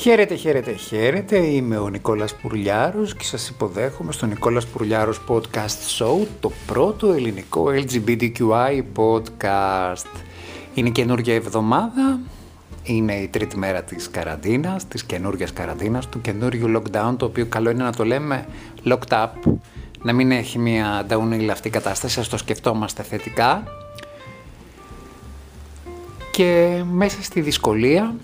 Χαίρετε, χαίρετε, χαίρετε. Είμαι ο Νικόλας Πουρλιάρος και σας υποδέχομαι στο Νικόλας Πουρλιάρος Podcast Show, το πρώτο ελληνικό LGBTQI podcast. Είναι καινούργια εβδομάδα, είναι η τρίτη μέρα της καραντίνας, της καινούργιας καραντίνας, του καινούριου lockdown, το οποίο καλό είναι να το λέμε locked up, να μην έχει μια downhill αυτή κατάσταση, ας το σκεφτόμαστε θετικά. Και μέσα στη δυσκολία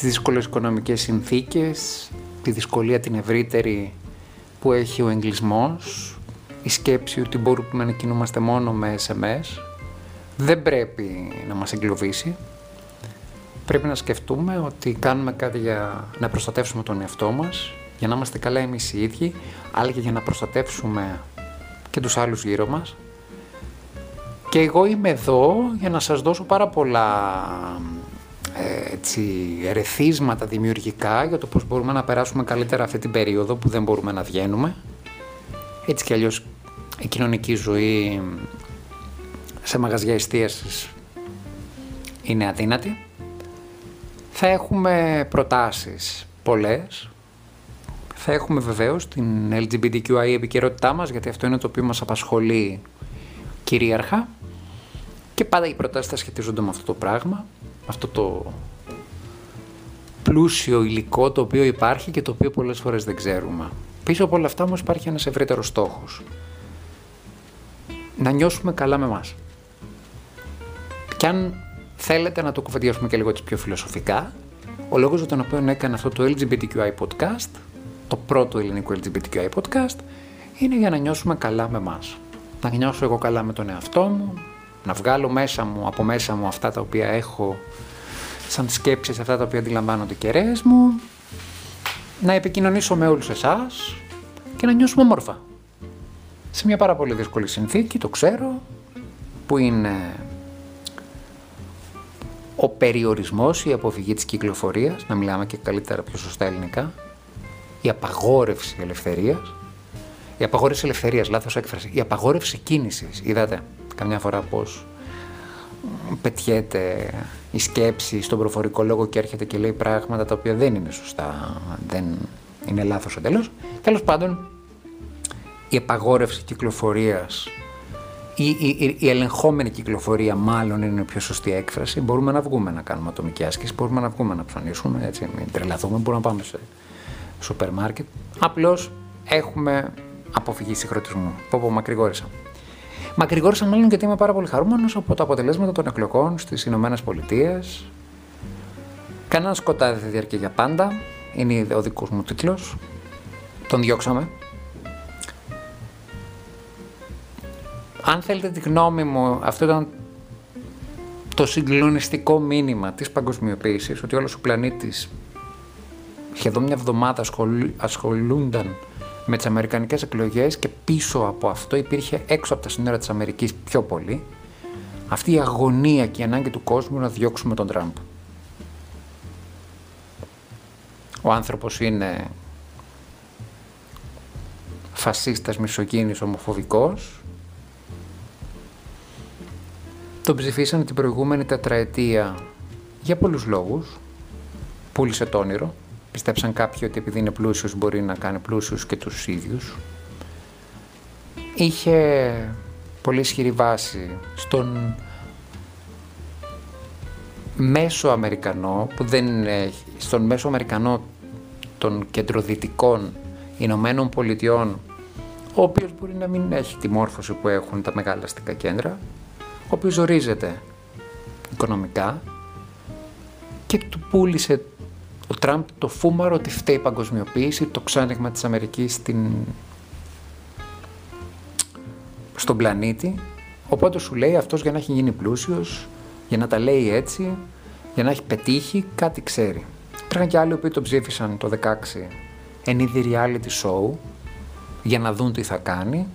τις δύσκολες οικονομικές συνθήκες, τη δυσκολία την ευρύτερη που έχει ο εγκλισμός, η σκέψη ότι μπορούμε να κινούμαστε μόνο με SMS, δεν πρέπει να μας εγκλωβίσει. Πρέπει να σκεφτούμε ότι κάνουμε κάτι για να προστατεύσουμε τον εαυτό μας, για να είμαστε καλά εμείς οι ίδιοι, αλλά και για να προστατεύσουμε και τους άλλους γύρω μας. Και εγώ είμαι εδώ για να σας δώσω πάρα πολλά έτσι, ερεθίσματα δημιουργικά για το πώς μπορούμε να περάσουμε καλύτερα αυτή την περίοδο που δεν μπορούμε να βγαίνουμε. Έτσι κι αλλιώς η κοινωνική ζωή σε μαγαζιά εστίασης είναι αδύνατη. Θα έχουμε προτάσεις πολλές. Θα έχουμε βεβαίως την LGBTQI επικαιρότητά μας, γιατί αυτό είναι το οποίο μας απασχολεί κυρίαρχα. Και πάντα οι προτάσεις θα σχετίζονται με αυτό το πράγμα αυτό το πλούσιο υλικό το οποίο υπάρχει και το οποίο πολλές φορές δεν ξέρουμε. Πίσω από όλα αυτά όμως υπάρχει ένας ευρύτερος στόχος. Να νιώσουμε καλά με μας. Και αν θέλετε να το κουβεντιάσουμε και λίγο πιο φιλοσοφικά, ο λόγος για τον οποίο έκανα αυτό το LGBTQI podcast, το πρώτο ελληνικό LGBTQI podcast, είναι για να νιώσουμε καλά με μας. Να νιώσω εγώ καλά με τον εαυτό μου, να βγάλω μέσα μου, από μέσα μου αυτά τα οποία έχω σαν σκέψεις, αυτά τα οποία αντιλαμβάνονται οι κεραίες μου, να επικοινωνήσω με όλους εσάς και να νιώσουμε όμορφα. Σε μια πάρα πολύ δύσκολη συνθήκη, το ξέρω, που είναι ο περιορισμός, η αποφυγή της κυκλοφορίας, να μιλάμε και καλύτερα πιο σωστά ελληνικά, η απαγόρευση ελευθερίας, η απαγόρευση ελευθερίας, λάθος έκφραση, η απαγόρευση κίνησης, είδατε καμιά φορά πώς πετιέται η σκέψη στον προφορικό λόγο και έρχεται και λέει πράγματα τα οποία δεν είναι σωστά, δεν είναι λάθος εντελώς. Τέλος πάντων, η επαγόρευση κυκλοφορίας η, η, η, ελεγχόμενη κυκλοφορία μάλλον είναι η πιο σωστή έκφραση. Μπορούμε να βγούμε να κάνουμε ατομική άσκηση, μπορούμε να βγούμε να ψωνίσουμε, έτσι, μην τρελαθούμε, μπορούμε να πάμε σε σούπερ μάρκετ. Απλώς έχουμε αποφυγή συγχρονισμού. Πω πω μακρηγόρησα. Μακρηγόρησα μάλλον γιατί είμαι πάρα πολύ χαρούμενος από τα αποτελέσματα των εκλογών στις Ηνωμένες Πολιτείες. Κανένας σκοτάδι δεν διαρκεί για πάντα. Είναι ο δικός μου τίτλος. Τον διώξαμε. Αν θέλετε τη γνώμη μου, αυτό ήταν το συγκλονιστικό μήνυμα της παγκοσμιοποίησης, ότι όλος ο πλανήτης σχεδόν μια εβδομάδα ασχολούνταν με τις αμερικανικές εκλογές και πίσω από αυτό υπήρχε έξω από τα σύνορα της Αμερικής πιο πολύ αυτή η αγωνία και η ανάγκη του κόσμου να διώξουμε τον Τραμπ. Ο άνθρωπος είναι φασίστας, μισογίνης, ομοφοβικός. Τον ψηφίσανε την προηγούμενη τετραετία για πολλούς λόγους. Πούλησε το όνειρο. Πιστέψαν κάποιοι ότι επειδή είναι πλούσιος μπορεί να κάνει πλούσιους και τους ίδιους. Είχε πολύ ισχυρή βάση στον μέσο Αμερικανό, που δεν είναι, στον μέσο Αμερικανό των κεντροδυτικών Ηνωμένων Πολιτειών, ο οποίος μπορεί να μην έχει τη μόρφωση που έχουν τα μεγάλα αστικά κέντρα, ο οποίος ορίζεται οικονομικά και του πούλησε ο Τραμπ το φούμαρο ότι φταίει η παγκοσμιοποίηση, το ξάνοιγμα της Αμερικής στην... στον πλανήτη. Οπότε σου λέει αυτός για να έχει γίνει πλούσιος, για να τα λέει έτσι, για να έχει πετύχει, κάτι ξέρει. Υπήρχαν και άλλοι που το ψήφισαν το 16 εν είδη reality show για να δουν τι θα κάνει.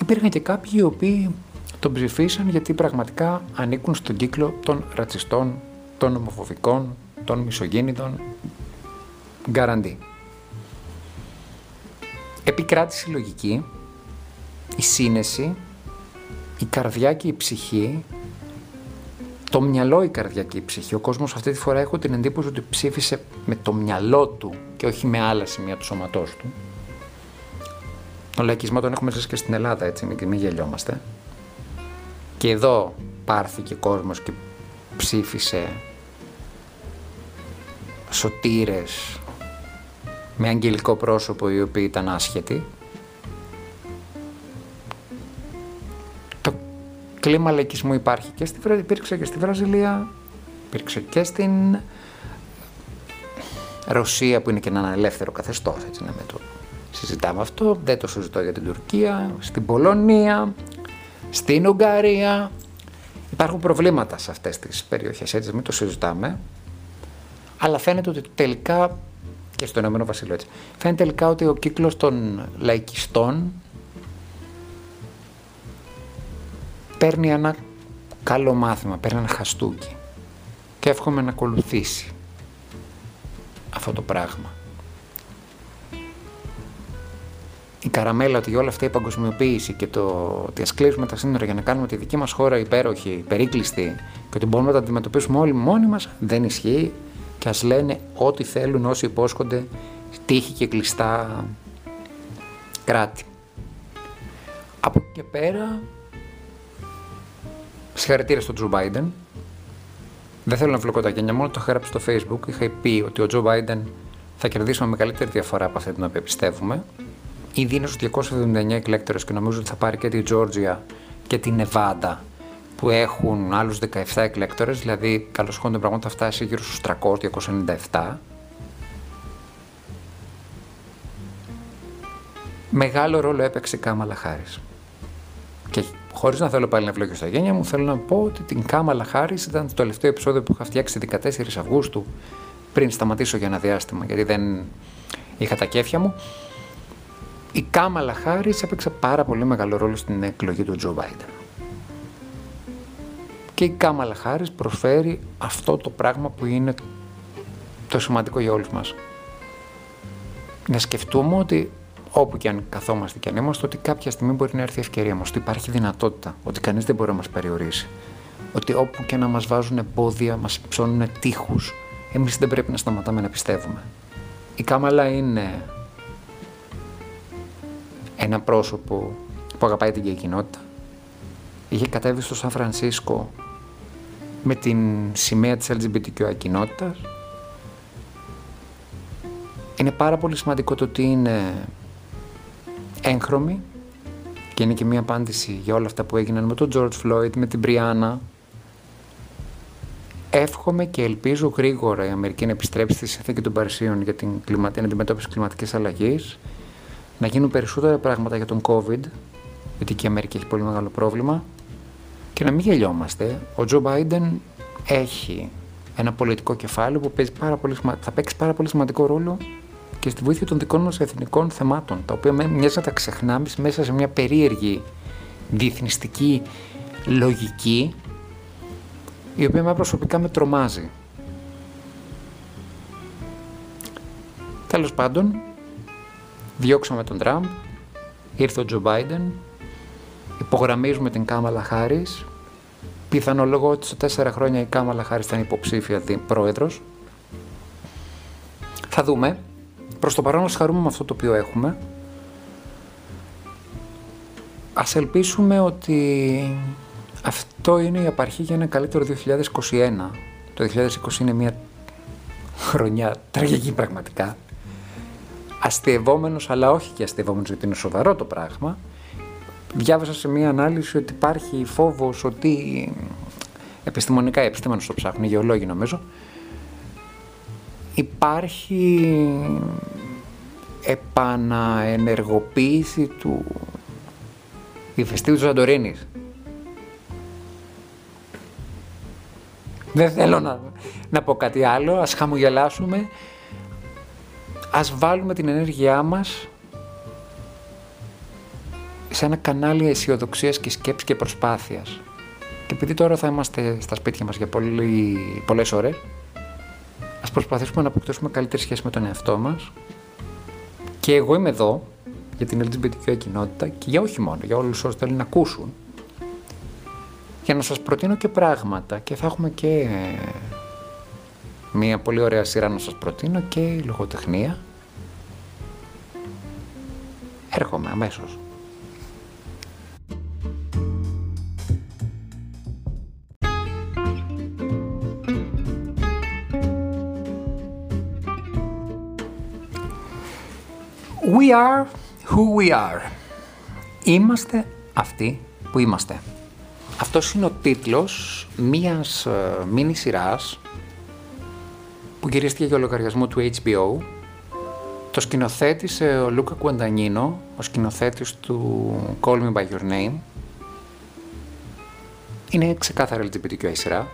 Υπήρχαν και κάποιοι οι οποίοι τον ψηφίσαν γιατί πραγματικά ανήκουν στον κύκλο των ρατσιστών των ομοφοβικών, των μισογίνητων, γκαραντί. Επικράτησε η λογική, η σύνεση, η καρδιά και η ψυχή το μυαλό η καρδιά και η ψυχή. Ο κόσμος αυτή τη φορά έχω την εντύπωση ότι ψήφισε με το μυαλό του και όχι με άλλα σημεία του σώματός του. Το λαϊκισμό τον έχουμε ζήσει και στην Ελλάδα, έτσι, μην, μην γελιόμαστε. Και εδώ πάρθηκε κόσμος και ψήφισε σωτήρες με αγγελικό πρόσωπο οι οποίοι ήταν άσχετοι. Το κλίμα λαϊκισμού υπάρχει και στη, υπήρξε και στη Βραζιλία, υπήρξε και στην Ρωσία που είναι και ένα ελεύθερο καθεστώς, έτσι να με το συζητάμε αυτό. Δεν το συζητώ για την Τουρκία, στην Πολωνία, στην Ουγγαρία. Υπάρχουν προβλήματα σε αυτές τις περιοχές, έτσι μην το συζητάμε. Αλλά φαίνεται ότι τελικά, και στο Ηνωμένο Βασίλειο έτσι, φαίνεται τελικά ότι ο κύκλος των λαϊκιστών παίρνει ένα καλό μάθημα, παίρνει ένα χαστούκι και εύχομαι να ακολουθήσει αυτό το πράγμα. Η καραμέλα ότι όλα αυτά η παγκοσμιοποίηση και το ότι ας κλείσουμε τα σύνορα για να κάνουμε τη δική μας χώρα υπέροχη, περίκλειστη και ότι μπορούμε να τα αντιμετωπίσουμε όλοι μόνοι μας, δεν ισχύει και ας λένε ό,τι θέλουν όσοι υπόσχονται τύχη και κλειστά κράτη. Από εκεί και πέρα, συγχαρητήρια στον Τζο Μπάιντεν. Δεν θέλω να βλοκώ τα γένια, μόνο το είχα γράψει στο Facebook. Είχα πει ότι ο Τζο Μπάιντεν θα κερδίσουμε μεγαλύτερη διαφορά από αυτή την οποία πιστεύουμε. Ήδη είναι στου 279 εκλέκτορες και νομίζω ότι θα πάρει και τη Τζόρτζια και τη Νεβάντα που έχουν άλλους 17 εκλέκτορες, δηλαδή καλώς των πραγμάτων θα φτάσει γύρω στους 300-297. Μεγάλο ρόλο έπαιξε η Κάμαλα Χάρης. Και χωρίς να θέλω πάλι να ευλογήσω στα γένια μου, θέλω να πω ότι την Κάμαλα Χάρης ήταν το τελευταίο επεισόδιο που είχα φτιάξει 14 Αυγούστου πριν σταματήσω για ένα διάστημα, γιατί δεν είχα τα κέφια μου η Κάμαλα Χάρη έπαιξε πάρα πολύ μεγάλο ρόλο στην εκλογή του Τζο Μπάιντεν. Και η Κάμαλα Χάρη προσφέρει αυτό το πράγμα που είναι το σημαντικό για όλους μας. Να σκεφτούμε ότι όπου και αν καθόμαστε και αν είμαστε, ότι κάποια στιγμή μπορεί να έρθει η ευκαιρία μας, ότι υπάρχει δυνατότητα, ότι κανείς δεν μπορεί να μας περιορίσει. Ότι όπου και να μας βάζουν εμπόδια, μας ψώνουν τείχους, εμείς δεν πρέπει να σταματάμε να πιστεύουμε. Η Κάμαλα είναι ένα πρόσωπο που αγαπάει την gay κοινότητα. Είχε κατέβει στο Σαν Φρανσίσκο με την σημαία της LGBTQI κοινότητας. Είναι πάρα πολύ σημαντικό το ότι είναι έγχρωμη και είναι και μια απάντηση για όλα αυτά που έγιναν με τον George Floyd, με την Μπριάννα. Εύχομαι και ελπίζω γρήγορα η Αμερική να επιστρέψει στη συνθήκη των Παρισίων για την, την αντιμετώπιση κλιματικής αλλαγής να γίνουν περισσότερα πράγματα για τον COVID, γιατί και η Αμερική έχει πολύ μεγάλο πρόβλημα, και να μην γελιόμαστε. Ο Τζο Μπάιντεν έχει ένα πολιτικό κεφάλαιο που παίζει πάρα πολύ, θα παίξει πάρα πολύ σημαντικό ρόλο και στη βοήθεια των δικών μας εθνικών θεμάτων, τα οποία μοιάζει να τα ξεχνάμε μέσα σε μια περίεργη διεθνιστική λογική, η οποία με προσωπικά με τρομάζει. Τέλος πάντων, διώξαμε τον Τραμπ, ήρθε ο Τζο Μπάιντεν, υπογραμμίζουμε την Κάμαλα Χάρης, πιθανολογώ ότι σε τέσσερα χρόνια η Κάμαλα Χάρης ήταν υποψήφια πρόεδρος. Θα δούμε. Προς το παρόν μας χαρούμε με αυτό το οποίο έχουμε. Ας ελπίσουμε ότι αυτό είναι η απαρχή για ένα καλύτερο 2021. Το 2020 είναι μια χρονιά τραγική πραγματικά αστειευόμενος, αλλά όχι και αστειευόμενος γιατί είναι σοβαρό το πράγμα. Διάβασα σε μία ανάλυση ότι υπάρχει φόβος ότι επιστημονικά οι επιστήμονες το ψάχνουν, οι γεωλόγοι νομίζω, υπάρχει επαναενεργοποίηση του ηφαιστείου του Σαντορίνης. Δεν θέλω να, να πω κάτι άλλο, ας χαμογελάσουμε ας βάλουμε την ενέργειά μας σε ένα κανάλι αισιοδοξίας και σκέψης και προσπάθειας. Και επειδή τώρα θα είμαστε στα σπίτια μας για πολύ, πολλές ώρες, ας προσπαθήσουμε να αποκτήσουμε καλύτερη σχέση με τον εαυτό μας και εγώ είμαι εδώ για την LGBTQ κοινότητα και για όχι μόνο, για όλους όσους θέλουν να ακούσουν για να σας προτείνω και πράγματα και θα έχουμε και μια πολύ ωραία σειρά να σας προτείνω και λογοτεχνία. Έρχομαι αμέσως. We are who we are. Είμαστε αυτοί που είμαστε. Αυτός είναι ο τίτλος μίας μίνι σειράς που γυρίστηκε για λογαριασμό του HBO. Το σκηνοθέτησε ο Λούκα Κουαντανίνο, ο σκηνοθέτης του Call Me By Your Name. Είναι ξεκάθαρα LGBTQI σειρά.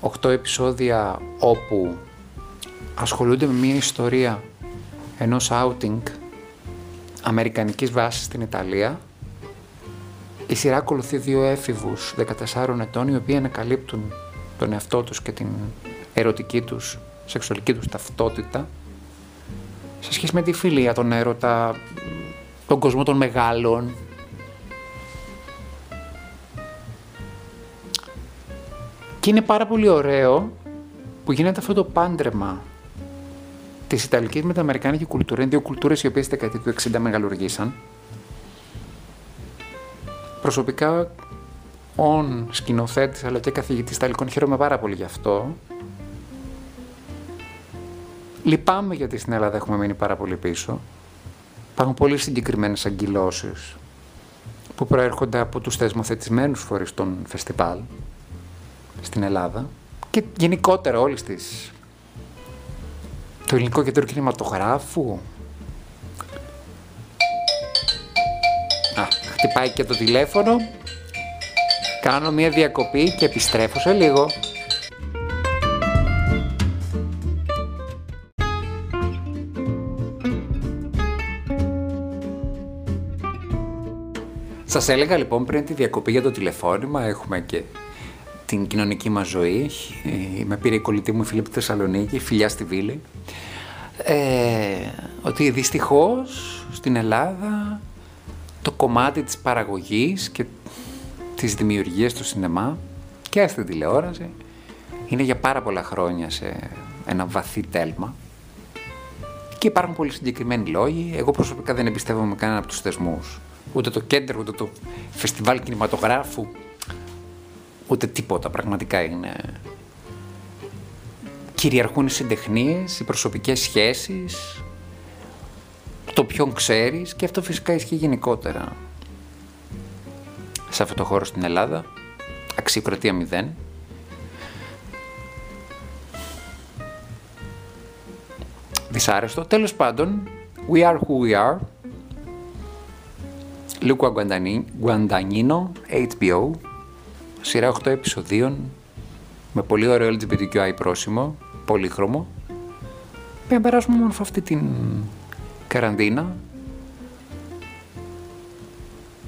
Οχτώ επεισόδια όπου ασχολούνται με μια ιστορία ενός outing αμερικανικής βάσης στην Ιταλία. Η σειρά ακολουθεί δύο έφηβους 14 ετών οι οποίοι ανακαλύπτουν τον εαυτό τους και την ερωτική τους, σεξουαλική τους ταυτότητα σε σχέση με τη φιλία, τον έρωτα, τον κόσμο των μεγάλων. Και είναι πάρα πολύ ωραίο που γίνεται αυτό το πάντρεμα της Ιταλικής με την Αμερικάνικη κουλτούρα. Είναι δύο κουλτούρες οι οποίες στη δεκαετία του 60 μεγαλουργήσαν. Προσωπικά, ον σκηνοθέτης αλλά και καθηγητής Ιταλικών, χαίρομαι πάρα πολύ γι' αυτό. Λυπάμαι γιατί στην Ελλάδα έχουμε μείνει πάρα πολύ πίσω. Υπάρχουν πολύ συγκεκριμένες αγκυλώσεις που προέρχονται από τους θεσμοθετημένους φορείς των φεστιβάλ στην Ελλάδα και γενικότερα όλη της το ελληνικό κέντρο κινηματογράφου. Α, χτυπάει και το τηλέφωνο. Κάνω μία διακοπή και επιστρέφω σε λίγο. Σας έλεγα λοιπόν πριν τη διακοπή για το τηλεφώνημα, έχουμε και την κοινωνική μας ζωή. Ε, με πήρε η κολλητή μου Φιλίππη Θεσσαλονίκη, φιλιά στη Βίλη. Ε, ότι δυστυχώς στην Ελλάδα το κομμάτι της παραγωγής και της δημιουργίας του σινεμά και στην τηλεόραση είναι για πάρα πολλά χρόνια σε ένα βαθύ τέλμα και υπάρχουν πολύ συγκεκριμένοι λόγοι. Εγώ προσωπικά δεν εμπιστεύομαι κανένα από τους θεσμούς. Ούτε το κέντρο, ούτε το φεστιβάλ κινηματογράφου, ούτε τίποτα. Πραγματικά είναι κυριαρχούν οι συντεχνίες, οι προσωπικές σχέσεις, το ποιον ξέρεις και αυτό φυσικά ισχύει γενικότερα. Σε αυτό το χώρο στην Ελλάδα, αξιοκρατία μηδέν. Δυσάρεστο. Τέλος πάντων, We Are Who We Are, Λούκο Γκουαντανίνο, HBO, σειρά 8 επεισοδίων, με πολύ ωραίο LGBTQI πρόσημο, πολύχρωμο. Για να περάσουμε μόνο αυτή την καραντίνα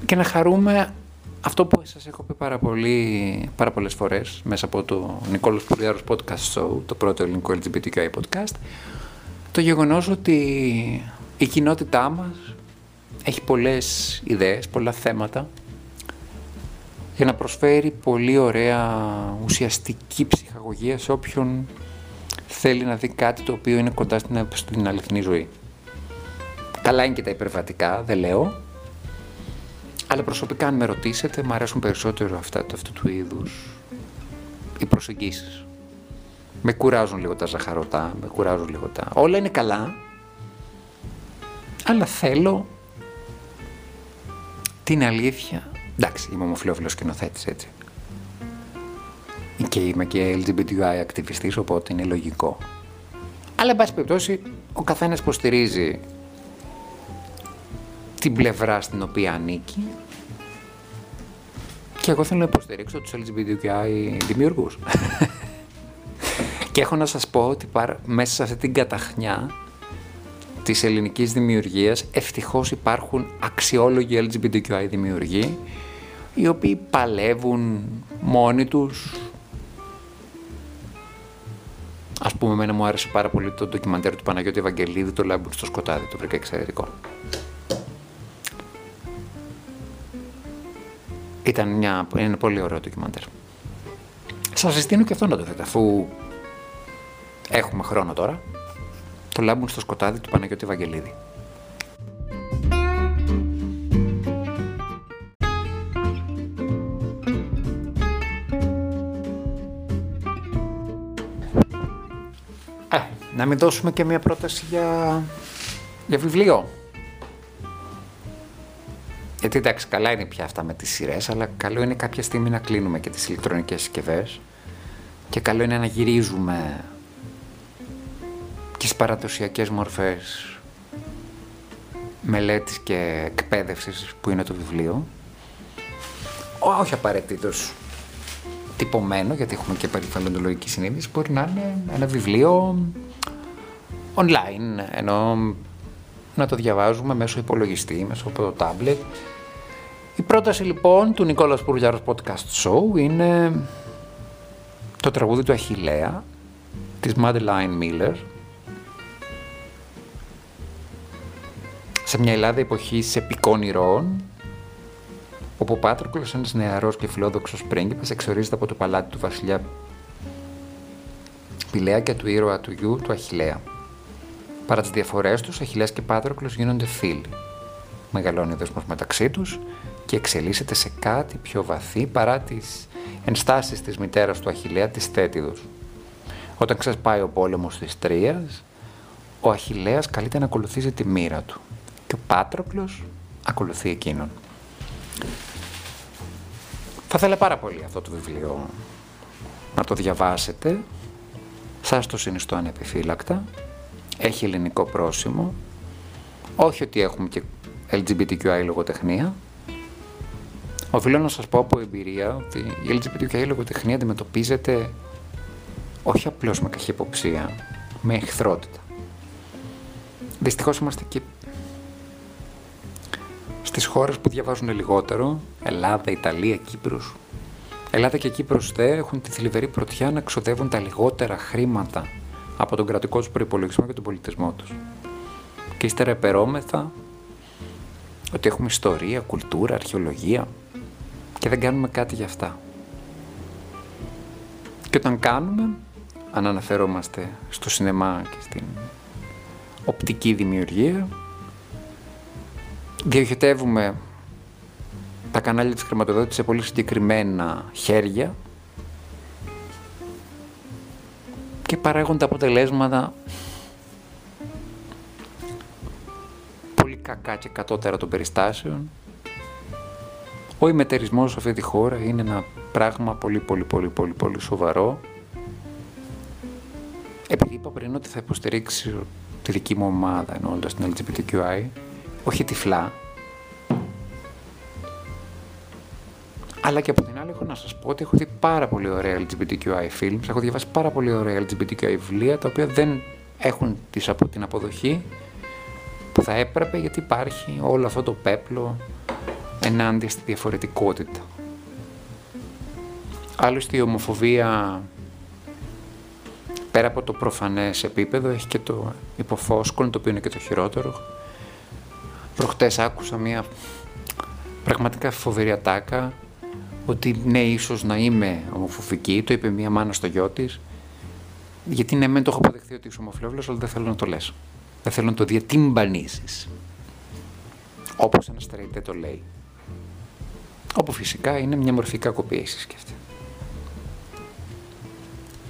και να χαρούμε αυτό που σας έχω πει πάρα, πολύ, πάρα πολλές φορές μέσα από το Νικόλος Πουλιάρος Podcast Show, το πρώτο ελληνικό LGBTQI podcast, το γεγονός ότι η κοινότητά μας έχει πολλές ιδέες, πολλά θέματα για να προσφέρει πολύ ωραία ουσιαστική ψυχαγωγία σε όποιον θέλει να δει κάτι το οποίο είναι κοντά στην, στην αληθινή ζωή. Καλά είναι και τα υπερβατικά, δεν λέω. Αλλά προσωπικά αν με ρωτήσετε, μου αρέσουν περισσότερο αυτά του αυτού του είδους οι προσεγγίσεις. Με κουράζουν λίγο τα ζαχαρωτά, με κουράζουν λίγο τα... Όλα είναι καλά, αλλά θέλω την αλήθεια; Εντάξει, είμαι ομοφυλόφιλος σκηνοθέτης, έτσι και είμαι και LGBTI ακτιβιστής, οπότε είναι λογικό. Αλλά, εν πάση περιπτώσει, ο καθένας υποστηρίζει την πλευρά στην οποία ανήκει και εγώ θέλω να υποστηρίξω τους LGBTQI δημιουργούς. και έχω να σας πω ότι μέσα σε αυτή την καταχνιά της ελληνικής δημιουργίας ευτυχώς υπάρχουν αξιόλογοι LGBTQI δημιουργοί οι οποίοι παλεύουν μόνοι τους Α πούμε, εμένα μου άρεσε πάρα πολύ το ντοκιμαντέρ του Παναγιώτη Ευαγγελίδη, το Λάμπουρ στο σκοτάδι, το βρήκα εξαιρετικό. Ήταν μια, ένα πολύ ωραίο ντοκιμαντέρ. Σας συστήνω και αυτό να το δείτε, αφού έχουμε χρόνο τώρα. Το λάμπουν στο σκοτάδι του Παναγιώτη Βαγγελίδη. Ε, να μην δώσουμε και μια πρόταση για, για βιβλίο. Γιατί εντάξει, καλά είναι πια αυτά με τις σειρές, αλλά καλό είναι κάποια στιγμή να κλείνουμε και τις ηλεκτρονικές συσκευές και καλό είναι να γυρίζουμε και στις παραδοσιακές μορφές μελέτης και εκπαίδευσης που είναι το βιβλίο. Όχι απαραίτητος τυπωμένο, γιατί έχουμε και περιφαλοντολογική συνείδηση, μπορεί να είναι ένα βιβλίο online, ενώ να το διαβάζουμε μέσω υπολογιστή, μέσω από το tablet. Η πρόταση λοιπόν του Νικόλας Πουρλιάρος Podcast Show είναι το τραγούδι του Αχιλέα της Madeline Miller σε μια Ελλάδα εποχής επικών ηρώων όπου ο Πάτροκλος, ένας νεαρός και φιλόδοξος πρίγκιπας, εξορίζεται από το παλάτι του βασιλιά Πηλαία και του ήρωα του γιου του Αχιλέα. Παρά τις διαφορές τους, Αχιλέας και Πάτροκλος γίνονται φίλοι. Μεγαλώνει ο δεσμός μεταξύ τους και εξελίσσεται σε κάτι πιο βαθύ παρά τις ενστάσεις της μητέρας του Αχιλέα της Θέτιδος. Όταν ξεσπάει ο πόλεμος της Τρίας, ο Αχιλέας καλείται να ακολουθήσει τη μοίρα του και ο Πάτροκλος ακολουθεί εκείνον. Θα ήθελα πάρα πολύ αυτό το βιβλίο να το διαβάσετε. Σας το συνιστώ ανεπιφύλακτα. Έχει ελληνικό πρόσημο. Όχι ότι έχουμε και LGBTQI λογοτεχνία. Οφείλω να σας πω από εμπειρία ότι η LGBTQI λογοτεχνία αντιμετωπίζεται όχι απλώς με καχυποψία, με εχθρότητα. Δυστυχώς είμαστε και στις χώρες που διαβάζουν λιγότερο, Ελλάδα, Ιταλία, Κύπρος. Ελλάδα και Κύπρος δε έχουν τη θλιβερή πρωτιά να ξοδεύουν τα λιγότερα χρήματα από τον κρατικό τους προπολογισμό και τον πολιτισμό τους. Και ύστερα επερώμεθα ότι έχουμε ιστορία, κουλτούρα, αρχαιολογία και δεν κάνουμε κάτι για αυτά. Και όταν κάνουμε, αν αναφερόμαστε στο σινεμά και στην οπτική δημιουργία, διοχετεύουμε τα κανάλια της χρηματοδότησης σε πολύ συγκεκριμένα χέρια και παράγουν τα αποτελέσματα πολύ κακά και κατώτερα των περιστάσεων. Ο ημετερισμός σε αυτή τη χώρα είναι ένα πράγμα πολύ πολύ πολύ πολύ πολύ σοβαρό. Επειδή είπα πριν ότι θα υποστηρίξει τη δική μου ομάδα εννοώντας την LGBTQI, όχι τυφλά. Αλλά και από την άλλη έχω να σας πω ότι έχω δει πάρα πολύ ωραία LGBTQI films, έχω διαβάσει πάρα πολύ ωραία LGBTQI βιβλία, τα οποία δεν έχουν τις από την αποδοχή που θα έπρεπε γιατί υπάρχει όλο αυτό το πέπλο ενάντια στη διαφορετικότητα. Άλλωστε η ομοφοβία πέρα από το προφανές επίπεδο έχει και το υποφόσκον το οποίο είναι και το χειρότερο Προχτές άκουσα μια πραγματικά φοβερή ατάκα ότι ναι, ίσως να είμαι ομοφοβική, το είπε μια μάνα στο γιο της. Γιατί ναι, μεν το έχω αποδεχθεί ότι είσαι ομοφυλόφιλος, αλλά δεν θέλω να το λες. Δεν θέλω να το διατυμπανίσεις. Όπως ένα στερεϊτέ το λέει. Όπου φυσικά είναι μια μορφή κακοποίησης και αυτή.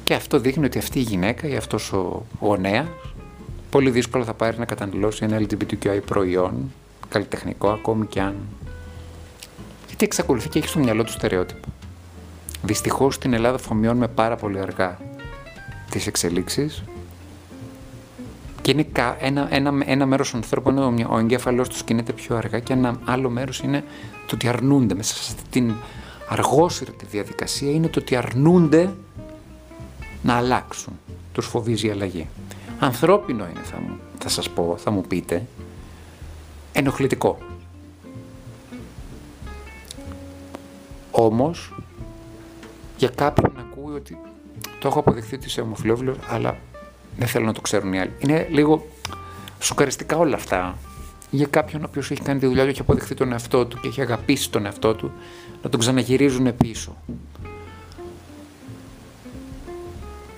Και αυτό δείχνει ότι αυτή η γυναίκα ή αυτός ο γονέας πολύ δύσκολα θα πάρει να καταναλώσει ένα LGBTQI προϊόν, καλλιτεχνικό ακόμη και αν. Γιατί εξακολουθεί και έχει στο μυαλό του στερεότυπο. Δυστυχώς στην Ελλάδα φωμιώνουμε πάρα πολύ αργά τις εξελίξεις και είναι ένα, ένα, ένα μέρος των ανθρώπων, ο εγκέφαλός του κινείται πιο αργά και ένα άλλο μέρος είναι το ότι αρνούνται. Μέσα σε αυτή την αργόσυρτη διαδικασία είναι το ότι αρνούνται να αλλάξουν. Τους φοβίζει η αλλαγή. Ανθρώπινο είναι θα, μου, θα σας πω, θα μου πείτε. Ενοχλητικό. Όμως, για κάποιον να ακούει ότι το έχω αποδεχθεί ότι είσαι ομοφιλόφιλος, αλλά δεν θέλω να το ξέρουν οι άλλοι. Είναι λίγο σοκαριστικά όλα αυτά. για κάποιον ο οποίος έχει κάνει τη δουλειά του, έχει αποδεχθεί τον εαυτό του και έχει αγαπήσει τον εαυτό του, να τον ξαναγυρίζουν πίσω.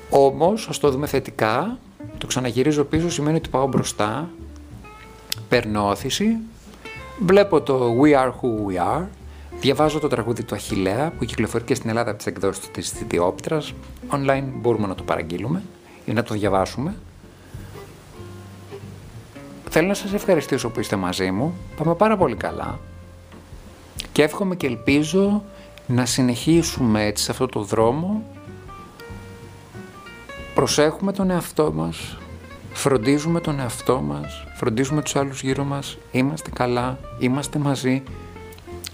Όμως, ας το δούμε θετικά, το ξαναγυρίζω πίσω σημαίνει ότι πάω μπροστά, παίρνω όθηση, βλέπω το We Are Who We Are, διαβάζω το τραγούδι του Αχιλέα που κυκλοφορεί και στην Ελλάδα από τις εκδόσεις της Διόπτρας, online μπορούμε να το παραγγείλουμε ή να το διαβάσουμε. Θέλω να σας ευχαριστήσω που είστε μαζί μου, πάμε πάρα πολύ καλά. Και εύχομαι και ελπίζω να συνεχίσουμε έτσι σε αυτό το δρόμο προσέχουμε τον εαυτό μας, φροντίζουμε τον εαυτό μας, φροντίζουμε τους άλλους γύρω μας, είμαστε καλά, είμαστε μαζί.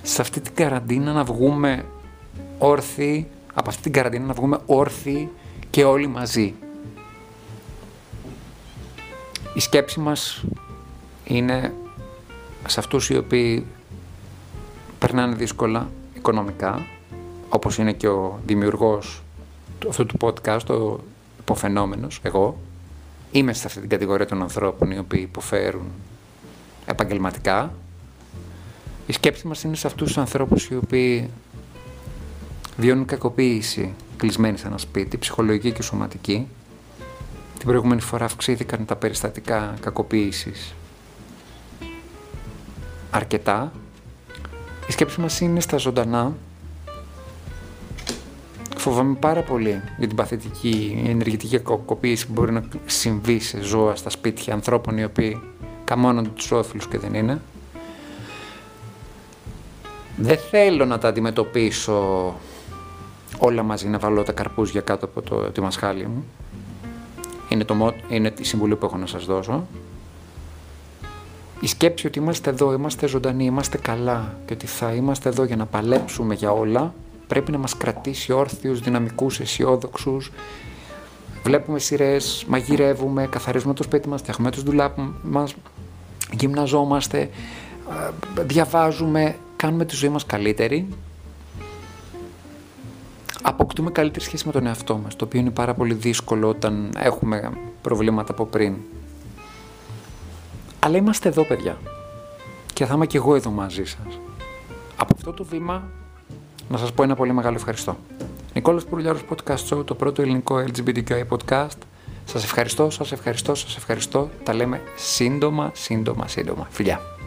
Σε αυτή την καραντίνα να βγούμε όρθιοι, από αυτή την καραντίνα να βγούμε όρθιοι και όλοι μαζί. Η σκέψη μας είναι σε αυτούς οι οποίοι περνάνε δύσκολα οικονομικά, όπως είναι και ο δημιουργός αυτού του podcast, ο υποφαινόμενος, εγώ, είμαι σε αυτή την κατηγορία των ανθρώπων οι οποίοι υποφέρουν επαγγελματικά. Η σκέψη μας είναι σε αυτούς τους ανθρώπους οι οποίοι βιώνουν κακοποίηση κλεισμένοι σε ένα σπίτι, ψυχολογική και σωματική. Την προηγούμενη φορά αυξήθηκαν τα περιστατικά κακοποίησης αρκετά. Η σκέψη μας είναι στα ζωντανά Φοβάμαι πάρα πολύ για την παθητική ενεργητική κακοποίηση που μπορεί να συμβεί σε ζώα στα σπίτια ανθρώπων οι οποίοι καμώνονται τους όφιλους και δεν είναι. Δεν θέλω να τα αντιμετωπίσω όλα μαζί, να βάλω τα καρπούζια κάτω από το, τη μασχάλη μου. Είναι, το, είναι η συμβουλή που έχω να σας δώσω. Η σκέψη ότι είμαστε εδώ, είμαστε ζωντανοί, είμαστε καλά και ότι θα είμαστε εδώ για να παλέψουμε για όλα πρέπει να μας κρατήσει όρθιους, δυναμικούς, αισιόδοξους. Βλέπουμε σειρές, μαγειρεύουμε, καθαρίζουμε το σπίτι μας, φτιάχνουμε τους δουλάπους μας, γυμναζόμαστε, ε, διαβάζουμε, κάνουμε τη ζωή μας καλύτερη. Αποκτούμε καλύτερη σχέση με τον εαυτό μας, το οποίο είναι πάρα πολύ δύσκολο όταν έχουμε προβλήματα από πριν. Αλλά είμαστε εδώ, παιδιά. Και θα είμαι και εγώ εδώ μαζί σας. Από αυτό το βήμα να σας πω ένα πολύ μεγάλο ευχαριστώ. Νικόλας Πουρλιάρος Podcast Show, το πρώτο ελληνικό LGBTQI podcast. Σας ευχαριστώ, σας ευχαριστώ, σας ευχαριστώ. Τα λέμε σύντομα, σύντομα, σύντομα. Φιλιά.